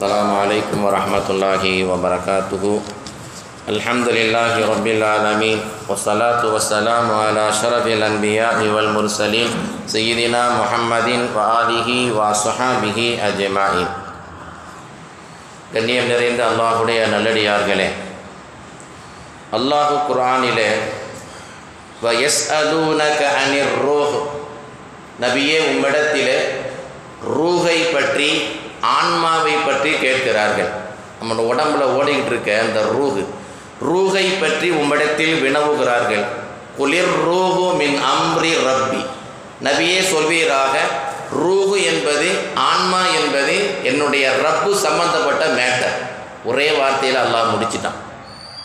السلام عليكم ورحمة الله وبركاته الحمد لله رب العالمين والصلاة والسلام على أشرف الأنبياء والمرسلين سيدنا محمد وآله وصحابه أجمعين கண்ணியம் நிறைந்த அல்லாஹுடைய நல்லடியார்களே அல்லாஹு குர்ஆனிலே வயஸ் அலூனக அனிர் ரூஹ் நபியே உம்மிடத்திலே ரூஹை பற்றி ஆன்மாவை பற்றி கேட்கிறார்கள். நம்ம உடம்புல ஓடிக்கிட்டு இருக்க அந்த ரூகு ரூகை பற்றி உம்மிடத்தில் வினவுகிறார்கள். குளிர் ரூகு மின் அம்ரி ரப்பி. நபியே சொல்வீராக ரூகு என்பது ஆன்மா என்பது என்னுடைய ரப்பு சம்பந்தப்பட்ட மேட்டர். ஒரே வார்த்தையில் அல்லாஹ் முடிச்சிட்டான்.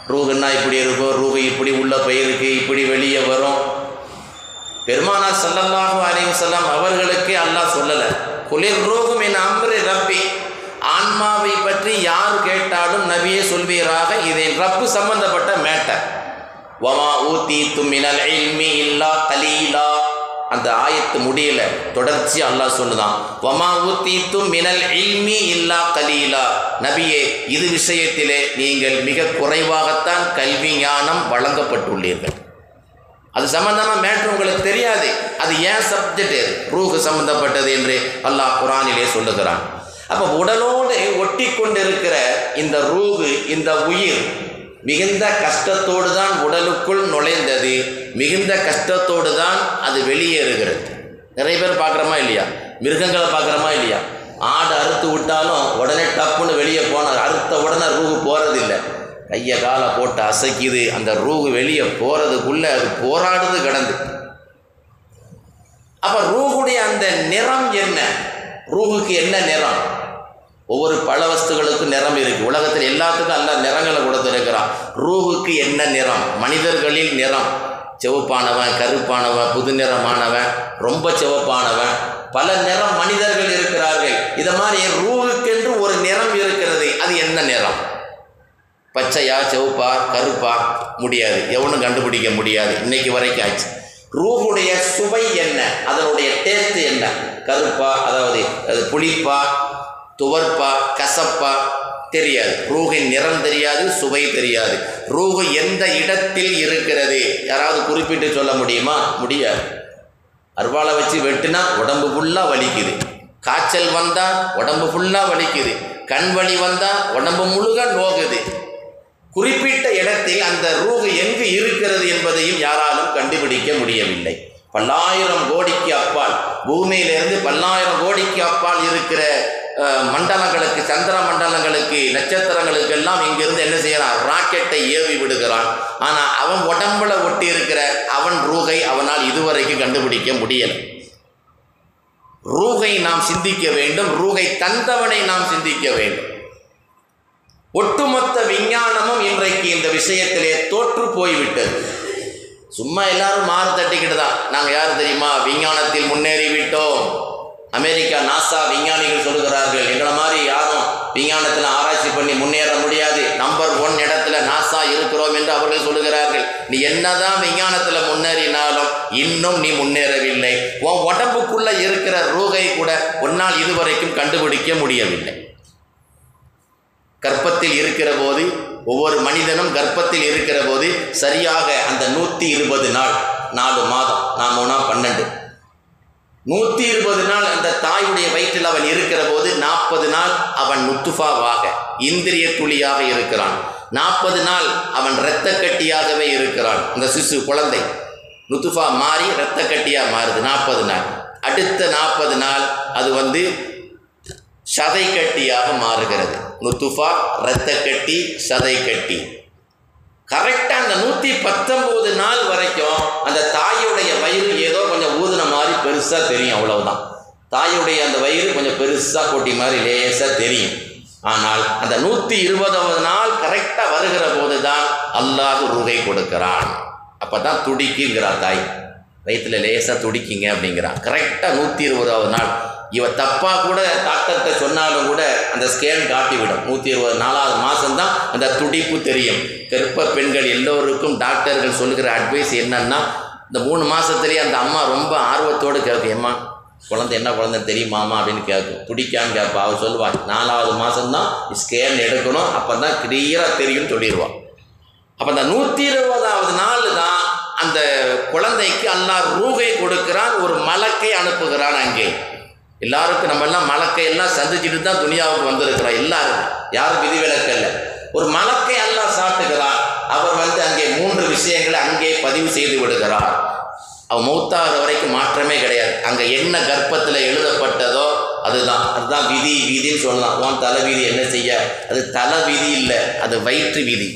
ரூகுன்னா இப்படி இருக்கும் ரூகு இப்படி உள்ள பயிருக்கு இப்படி வெளியே வரும். பெருமானா சல்லல்லாஹு அலைஹி வஸல்லம் அவர்களுக்கு அல்லாஹ் சொல்லலை. குளிர் ரூஹும் என் அம்ரி ரப்பி. ஆன்மாவை பற்றி யார் கேட்டாலும் நபியே சொல்வீராக இது என் ரப்பு சம்பந்தப்பட்ட மேட்டர். வமா ஊத்தி தும்மினல் இல்மி இல்லா கலீலா. அந்த ஆயத்து முடியல தொடர்ச்சி அல்லாஹ் சொல்லுதான். வமா ஊத்தி மினல் இல்மி இல்லா கலீலா. நபியே இது விஷயத்திலே நீங்கள் மிக குறைவாகத்தான் கல்வி ஞானம் வழங்கப்பட்டுள்ளீர்கள். அது சம்பந்தமாக மேட்ரு உங்களுக்கு தெரியாது. அது ஏன் சப்ஜெக்ட் ரூஹு சம்பந்தப்பட்டது என்று அல்லாஹ் குரானிலே சொல்லுகிறான். அப்போ உடலோடு ஒட்டி கொண்டிருக்கிற இந்த ரூஹு இந்த உயிர் மிகுந்த கஷ்டத்தோடு தான் உடலுக்குள் நுழைந்தது மிகுந்த கஷ்டத்தோடு தான் அது வெளியேறுகிறது. நிறைய பேர் பார்க்குறோமா இல்லையா? மிருகங்களை பார்க்குறோமா இல்லையா? ஆடு அறுத்து விட்டாலும் உடனே டப்புன்னு வெளியே போன அறுத்த உடனே ரூஹு போகிறதில்லை கையை காலை போட்டு அசைக்குது. அந்த ரூகு வெளியே போகிறதுக்குள்ளே அது போராடுது கிடந்து. அப்போ ரூகுடைய அந்த நிறம் என்ன? ரூகுக்கு என்ன நிறம்? ஒவ்வொரு பல வஸ்துகளுக்கும் நிறம் இருக்குது உலகத்தில் எல்லாத்துக்கும் அல்ல நிறங்களை கொடுத்துருக்கிறான். ரூகுக்கு என்ன நிறம்? மனிதர்களில் நிறம். சிவப்பானவன் கருப்பானவன் புது நிறமானவன் ரொம்ப சிவப்பானவன். பல நிறம் மனிதர்கள் இருக்கிறார்கள். இதை மாதிரி ரூகுக்கென்று ஒரு நிறம் இருக்கிறது. அது என்ன நிறம்? பச்சையா செவப்பா கருப்பா முடியாது. எவனும் கண்டுபிடிக்க முடியாது. இன்னைக்கு வரைக்கும் ஆச்சு ரூஹுடைய சுவை என்ன? அதனுடைய டேஸ்ட் என்ன? கருப்பா அதாவது அது புளிப்பா துவர்ப்பா கசப்பா தெரியாது. ரூகின் நிறம் தெரியாது சுவை தெரியாது. ரூகு எந்த இடத்தில் இருக்கிறது? யாராவது குறிப்பிட்டு சொல்ல முடியுமா? முடியாது. அருவாளை வச்சு வெட்டினா உடம்பு ஃபுல்லாக வலிக்குது. காய்ச்சல் வந்தால் உடம்பு ஃபுல்லாக வலிக்குது. கண் வலி வந்தால் உடம்பு முழுக நோகுது. குறிப்பிட்ட இடத்தில் அந்த ரூகு எங்கு இருக்கிறது என்பதையும் யாராலும் கண்டுபிடிக்க முடியவில்லை. பல்லாயிரம் கோடிக்கு அப்பால் பூமியிலிருந்து பல்லாயிரம் கோடிக்கு அப்பால் இருக்கிற மண்டலங்களுக்கு சந்திர மண்டலங்களுக்கு நட்சத்திரங்களுக்கு எல்லாம் இங்கிருந்து என்ன செய்யறான்? ராக்கெட்டை ஏவி விடுகிறான். ஆனால் அவன் உடம்புல ஒட்டி இருக்கிற அவன் ரூகை அவனால் இதுவரைக்கும் கண்டுபிடிக்க முடியலை. ரூகை நாம் சிந்திக்க வேண்டும். ரூகை தந்தவனை நாம் சிந்திக்க வேண்டும். ஒட்டுமொத்த விஞ்ஞான போய்விட்டது. சும்மா எல்லாரும் மாறு தட்டிக்கிட்டு தான் நாங்கள் யார் தெரியுமா? விஞ்ஞானத்தில் முன்னேறி விட்டோம் அமெரிக்கா நாசா விஞ்ஞானிகள் சொல்லுகிறார்கள். எங்களை மாதிரி யாரும் விஞ்ஞானத்தில் ஆராய்ச்சி பண்ணி முன்னேற முடியாது. நம்பர் ஒன் இடத்துல நாசா இருக்கிறோம் என்று அவர்கள் சொல்லுகிறார்கள். நீ என்னதான் விஞ்ஞானத்தில் முன்னேறினாலும் இன்னும் நீ முன்னேறவில்லை. உன் உடம்புக்குள்ள இருக்கிற ரூகை கூட உன்னால் இதுவரைக்கும் கண்டுபிடிக்க முடியவில்லை. கற்பத்தில் இருக்கிற போது ஒவ்வொரு மனிதனும் கர்ப்பத்தில் இருக்கிற போது சரியாக அந்த நூற்றி இருபது நாள் நாலு மாதம் நான் மூணா பன்னெண்டு. நூற்றி இருபது நாள் அந்த தாயுடைய வயிற்றில் அவன் இருக்கிற போது நாற்பது நாள் அவன் முத்துஃபாவாக இந்திரிய துளியாக இருக்கிறான். நாற்பது நாள் அவன் இரத்த கட்டியாகவே இருக்கிறான். அந்த சிசு குழந்தை நுத்துஃபா மாறி இரத்த கட்டியாக மாறுது நாற்பது நாள். அடுத்த நாற்பது நாள் அது வந்து சதை கட்டியாக மாறுகிறது. நுத்துஃபா இரத்த கட்டி சதை கட்டி. கரெக்டாக அந்த நூற்றி பத்தொம்போது நாள் வரைக்கும் அந்த தாயுடைய வயிறு ஏதோ கொஞ்சம் ஊதுன மாதிரி பெருசாக தெரியும் அவ்வளவுதான். தாயுடைய அந்த வயிறு கொஞ்சம் பெருசாக கொட்டி மாதிரி லேசாக தெரியும். ஆனால் அந்த நூற்றி இருபதாவது நாள் கரெக்டாக வருகிற போது தான் அல்லாஹ் ருகை கொடுக்கிறான். அப்போ தான் துடிக்குங்கிறா தாய். வயிற்றில் லேசாக துடிக்கிங்க அப்படிங்கிறான். கரெக்டாக நூற்றி இருபதாவது நாள். இவ தப்பாக கூட டாக்டர்கிட்ட சொன்னாலும் கூட அந்த ஸ்கேன் காட்டிவிடும். நூற்றி இருபது நாலாவது மாதம்தான் அந்த துடிப்பு தெரியும். கர்ப்ப பெண்கள் எல்லோருக்கும் டாக்டர்கள் சொல்லுகிற அட்வைஸ் என்னன்னா இந்த மூணு மாதத்துலேயே அந்த அம்மா ரொம்ப ஆர்வத்தோடு கேட்கும். ஏம்மா குழந்தை என்ன குழந்தை தெரியுமாமா அப்படின்னு கேட்கும். பிடிக்கான்னு கேட்பா. அவள் சொல்லுவாள் நாலாவது மாதம்தான் ஸ்கேன் எடுக்கணும். அப்போ தான் கிளியராக தெரியும்னு சொல்லிடுவான் அப்போ அந்த நூற்றி இருபதாவது நாள் குழந்தைக்கு அல்லாஹ் ரூகை கொடுக்கிறான் ஒரு மலக்கை அனுப்புகிறான் அங்கே. எல்லாருக்கும் நம்ம எல்லாம் மலக்கை எல்லாம் சந்திச்சுட்டு தான் துணியாவுக்கு வந்திருக்கிறோம் எல்லாரும். யாரும் விதிவிலக்கு இல்லை ஒரு மலக்கை அல்லாஹ் சாட்டுகிறார் அவர் வந்து அங்கே மூன்று விஷயங்களை அங்கே பதிவு செய்து விடுகிறார். அவன் மௌத்தாகிற வரைக்கும் மாற்றமே கிடையாது. அங்கே என்ன கர்ப்பத்தில் எழுதப்பட்டதோ அதுதான். அதுதான் விதி விதின்னு சொல்லலாம். உன் தலை விதி என்ன செய்ய? அது தலை விதி இல்லை அது வயிற்று விதி.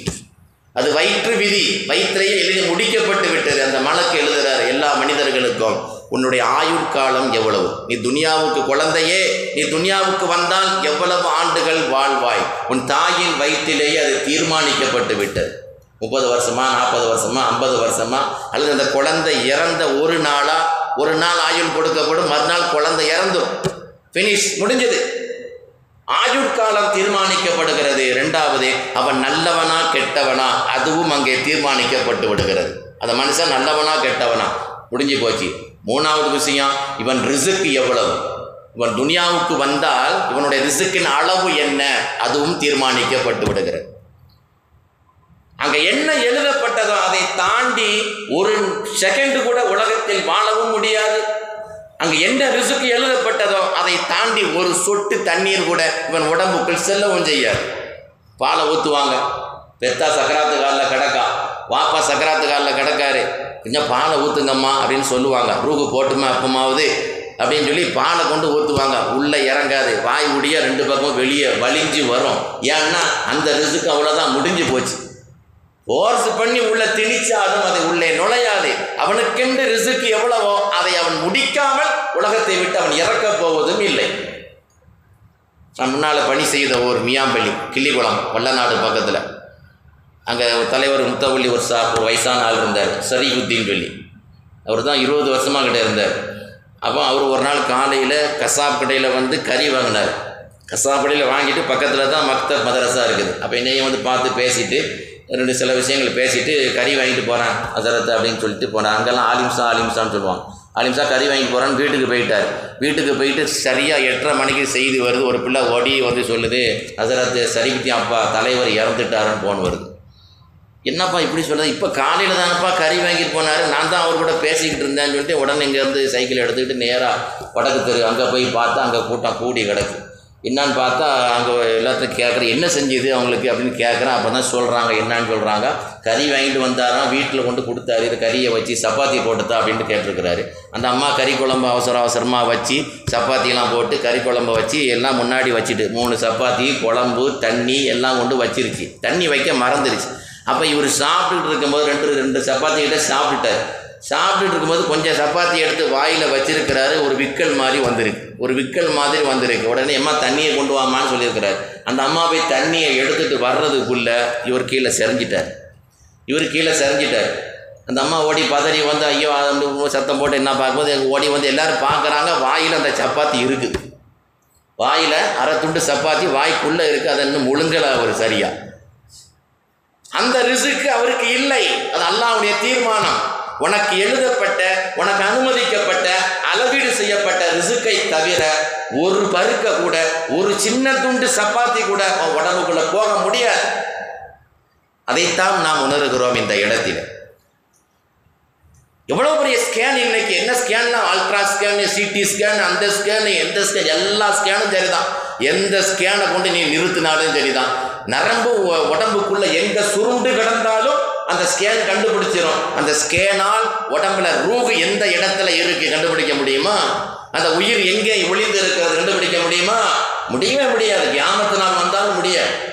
அது வயிற்று விதி. வயிற்றிலேயே எழுதி முடிக்கப்பட்டு விட்டது. அந்த மலக்கு எழுதுகிறார் எல்லா மனிதர்களுக்கும் உன்னுடைய ஆயுட்காலம் எவ்வளவு? நீ துனியாவுக்கு குழந்தையே. நீ துனியாவுக்கு வந்தால் எவ்வளவு ஆண்டுகள் வாழ்வாய்? உன் தாயின் வயிற்றிலேயே அது தீர்மானிக்கப்பட்டு விட்டது. முப்பது வருஷமா நாற்பது வருஷமா ஐம்பது வருஷமா? அல்லது அந்த குழந்தை இறந்த ஒரு நாளா ஒரு நாள் ஆயுள் கொடுக்கப்படும் மறுநாள் குழந்தை இறந்தும் ஃபினிஷ் முடிஞ்சது. ஆயுட்காலம் தீர்மானிக்கப்படுகிறது. ரெண்டாவது அவன் நல்லவனா கெட்டவனா அதுவும் அங்கே தீர்மானிக்கப்பட்டு விடுகிறது. அந்த மனுஷன் நல்லவனா கெட்டவனா? முடிஞ்சு போச்சு. மூணாவது விஷயம் இவன் ரிசுக்கு எவ்வளவு? இவன் துனியாவுக்கு வந்தால் இவனுடைய ரிசுக்கின் அளவு என்ன? அதுவும் தீர்மானிக்கப்பட்டு விடுகிறது. அங்க என்ன எழுதப்பட்டதோ அதை தாண்டி ஒரு செகண்ட் கூட உலகத்தில் வாழவும் முடியாது. அங்கு என்ன ரிசுக்கு எழுதப்பட்டதோ அதை தாண்டி ஒரு சொட்டு தண்ணீர் கூட இவன் உடம்புக்குள் செல்லவும் செய்யாது. பாலை ஊற்றுவாங்க பெத்தா சக்கராத்து காலில் கிடக்கா. வாப்பா சக்கராத்து காலில் கிடக்காரு. கொஞ்சம் பாலை ஊற்றுங்கம்மா அப்படின்னு சொல்லுவாங்க. ரூகு போட்டுமே அப்பமாவது அப்படின்னு சொல்லி பாலை கொண்டு ஊற்றுவாங்க உள்ளே இறங்காது. வாய் உடைய ரெண்டு பக்கம் வெளியே வலிஞ்சு வரும். ஏன்னா அந்த ரிசுக்கு அவ்வளோதான் முடிஞ்சு போச்சு. ஃபோர்ஸ் பண்ணி உள்ளே திணிச்சாலும் அதை உள்ளே நுழையாது. அவனுக்கென்று ரிசுக்கு எவ்வளவோ முடிக்காமல் உலகத்தை விட்டு அவன் இறக்கப் போவதும் இல்லை. நான் முன்னால் பணி செய்த ஒரு மியாம்பள்ளி கிள்ளிக்குளம் வல்லநாடு பக்கத்தில். அங்கே தலைவர் முத்தவள்ளி ஒரு சா வயசான ஆள் இருந்தார் சரிகுத்தின் சொல்லி. அவர் தான் இருபது வருஷமாக கிட்ட இருந்தார். அப்போ அவர் ஒரு நாள் காலையில் கசாப் கடையில் வந்து கறி வாங்கினார். கசாப் கடையில் வாங்கிட்டு பக்கத்தில் தான் மக்தப் மதரசா இருக்குது. அப்போ என்னையும் வந்து பார்த்து பேசிட்டு ரெண்டு சில விஷயங்கள் பேசிட்டு கறி வாங்கிட்டு போகிறேன் ஹசரத் அப்படின்னு சொல்லிட்டு போனேன் அங்கெல்லாம் ஆலிம்சா ஆலிம்சான்னு சொல்லுவாங்க. அலிம்சா கறி வாங்கி போகிறான்னு வீட்டுக்கு போயிட்டார். வீட்டுக்கு போயிட்டு சரியாக எட்டரை மணிக்கு செய்தி வருது. ஒரு பிள்ளை ஓடி வந்து சொல்லுது ஹசரத் சரிபுத்தி அப்பா தலைவர் இறந்துட்டாருன்னு ஃபோன் வருது. என்னப்பா இப்படி சொல்லுது இப்போ காலையில் தானப்பா கறி வாங்கிட்டு போனார். நான் தான் அவர் கூட பேசிக்கிட்டு இருந்தேன்னு சொல்லிட்டு உடனே இங்கேருந்து சைக்கிள் எடுத்துக்கிட்டு நேராக வடக்கு தெரு அங்கே போய் பார்த்தா அங்கே கூட்டம் கூடி கிடக்கு. என்னான்னு பார்த்தா அங்கே எல்லாத்தையும் கேட்குறேன் என்ன செஞ்சுது அவங்களுக்கு? அப்படின்னு கேட்குறேன் அப்போ தான் சொல்கிறாங்க என்னான்னு சொல்கிறாங்க கறி வாங்கிட்டு வந்தாராம் வீட்டில் கொண்டு கொடுத்தாரு. இது கறியை வச்சு சப்பாத்தி போட்டுதா அப்படின்ட்டு கேட்டிருக்கிறாரு. அந்த அம்மா கறி குழம்பு அவசர அவசரமாக வச்சு சப்பாத்திலாம் போட்டு கறி குழம்ப வச்சு எல்லாம் முன்னாடி வச்சுட்டு மூணு சப்பாத்தி குழம்பு தண்ணி எல்லாம் கொண்டு வச்சிருச்சு. தண்ணி வைக்க மறந்துருச்சு. அப்போ இவர் சாப்பிட்டுட்டு இருக்கும்போது ரெண்டு ரெண்டு சப்பாத்தி கிட்ட சாப்பிட்டுட்டார். சாப்பிட்டுட்டு இருக்கும்போது கொஞ்சம் சப்பாத்தி எடுத்து வாயில் வச்சிருக்கிறாரு ஒரு விக்கல் மாதிரி வந்திருக்கு. ஒரு விக்கல் மாதிரி வந்திருக்கு. உடனே அம்மா தண்ணியை கொண்டு வாமான்னு சொல்லியிருக்கிறார். அந்த அம்மா போய் தண்ணியை எடுத்துகிட்டு வர்றதுக்குள்ளே இவர் கீழே செறிஞ்சிட்டார். இவர் கீழே செறிஞ்சிட்டார். அந்த அம்மா ஓடி பதறி வந்து ஐயோ சத்தம் போட்டு என்ன பார்க்கும்போது? எங்கள் ஓடி வந்து எல்லோரும் பார்க்குறாங்க. வாயில் அந்த சப்பாத்தி இருக்குது. வாயில் அரை துண்டு சப்பாத்தி வாய்க்குள்ளே இருக்குது அதை இன்னும் முழுங்கலை அவர் சரியாக அந்த ரிசுக்கு அவருக்கு இல்லை. அது அல்லாவுடைய தீர்மானம். உனக்கு எழுதப்பட்ட உனக்கு அனுமதிக்கப்பட்ட அளவீடு செய்யப்பட்ட ரிசுக்கை தவிர ஒரு பருக்க கூட ஒரு சின்ன துண்டு சப்பாத்தி கூட உன் உடம்புக்குள்ள போக முடியாது. அதைத்தான் நாம் உணர்கிறோம் இந்த இடத்தில். எவ்வளோ பெரிய ஸ்கேன் இன்னைக்கு? என்ன ஸ்கேன்னா அல்ட்ரா ஸ்கேனு சிடி ஸ்கேன் அந்த ஸ்கேனு எந்த ஸ்கேன் எல்லா ஸ்கேனும் சரிதான். எந்த ஸ்கேனை கொண்டு நீ நிறுத்தினாலும் சரிதான். நரம்பு உடம்புக்குள்ளே உடம்புக்குள்ள எங்க சுருண்டு கிடந்தாலும் அந்த ஸ்கேன் கண்டுபிடிச்சிரும். அந்த ஸ்கேனால் உடம்புல ரூகு எந்த இடத்துல இருக்கு கண்டுபிடிக்க முடியுமா? அந்த உயிர் எங்கே ஒளிந்து இருக்கிறது கண்டுபிடிக்க முடியுமா? முடியவே முடியாது. கியாமத்து வந்தாலும் முடியாது.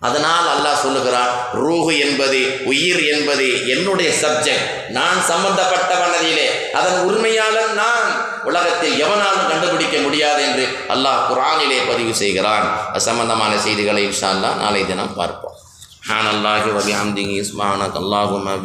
அதனால் அல்லாஹ் சொல்லுகிறான் ரூஹு என்பது உயிர் என்பது என்னுடைய சப்ஜெக்ட் நான் சம்பந்தப்பட்டவன் அதிலே. அதன் உண்மையாளன் நான். உலகத்தில் எவனாலும் கண்டுபிடிக்க முடியாது என்று அல்லாஹ் குரானிலே பதிவு செய்கிறான். அது சம்பந்தமான செய்திகளை இன்ஷால்லா நாளை தினம் பார்ப்போம். سبحان اللہ و بعمدہ سبحانك اللهم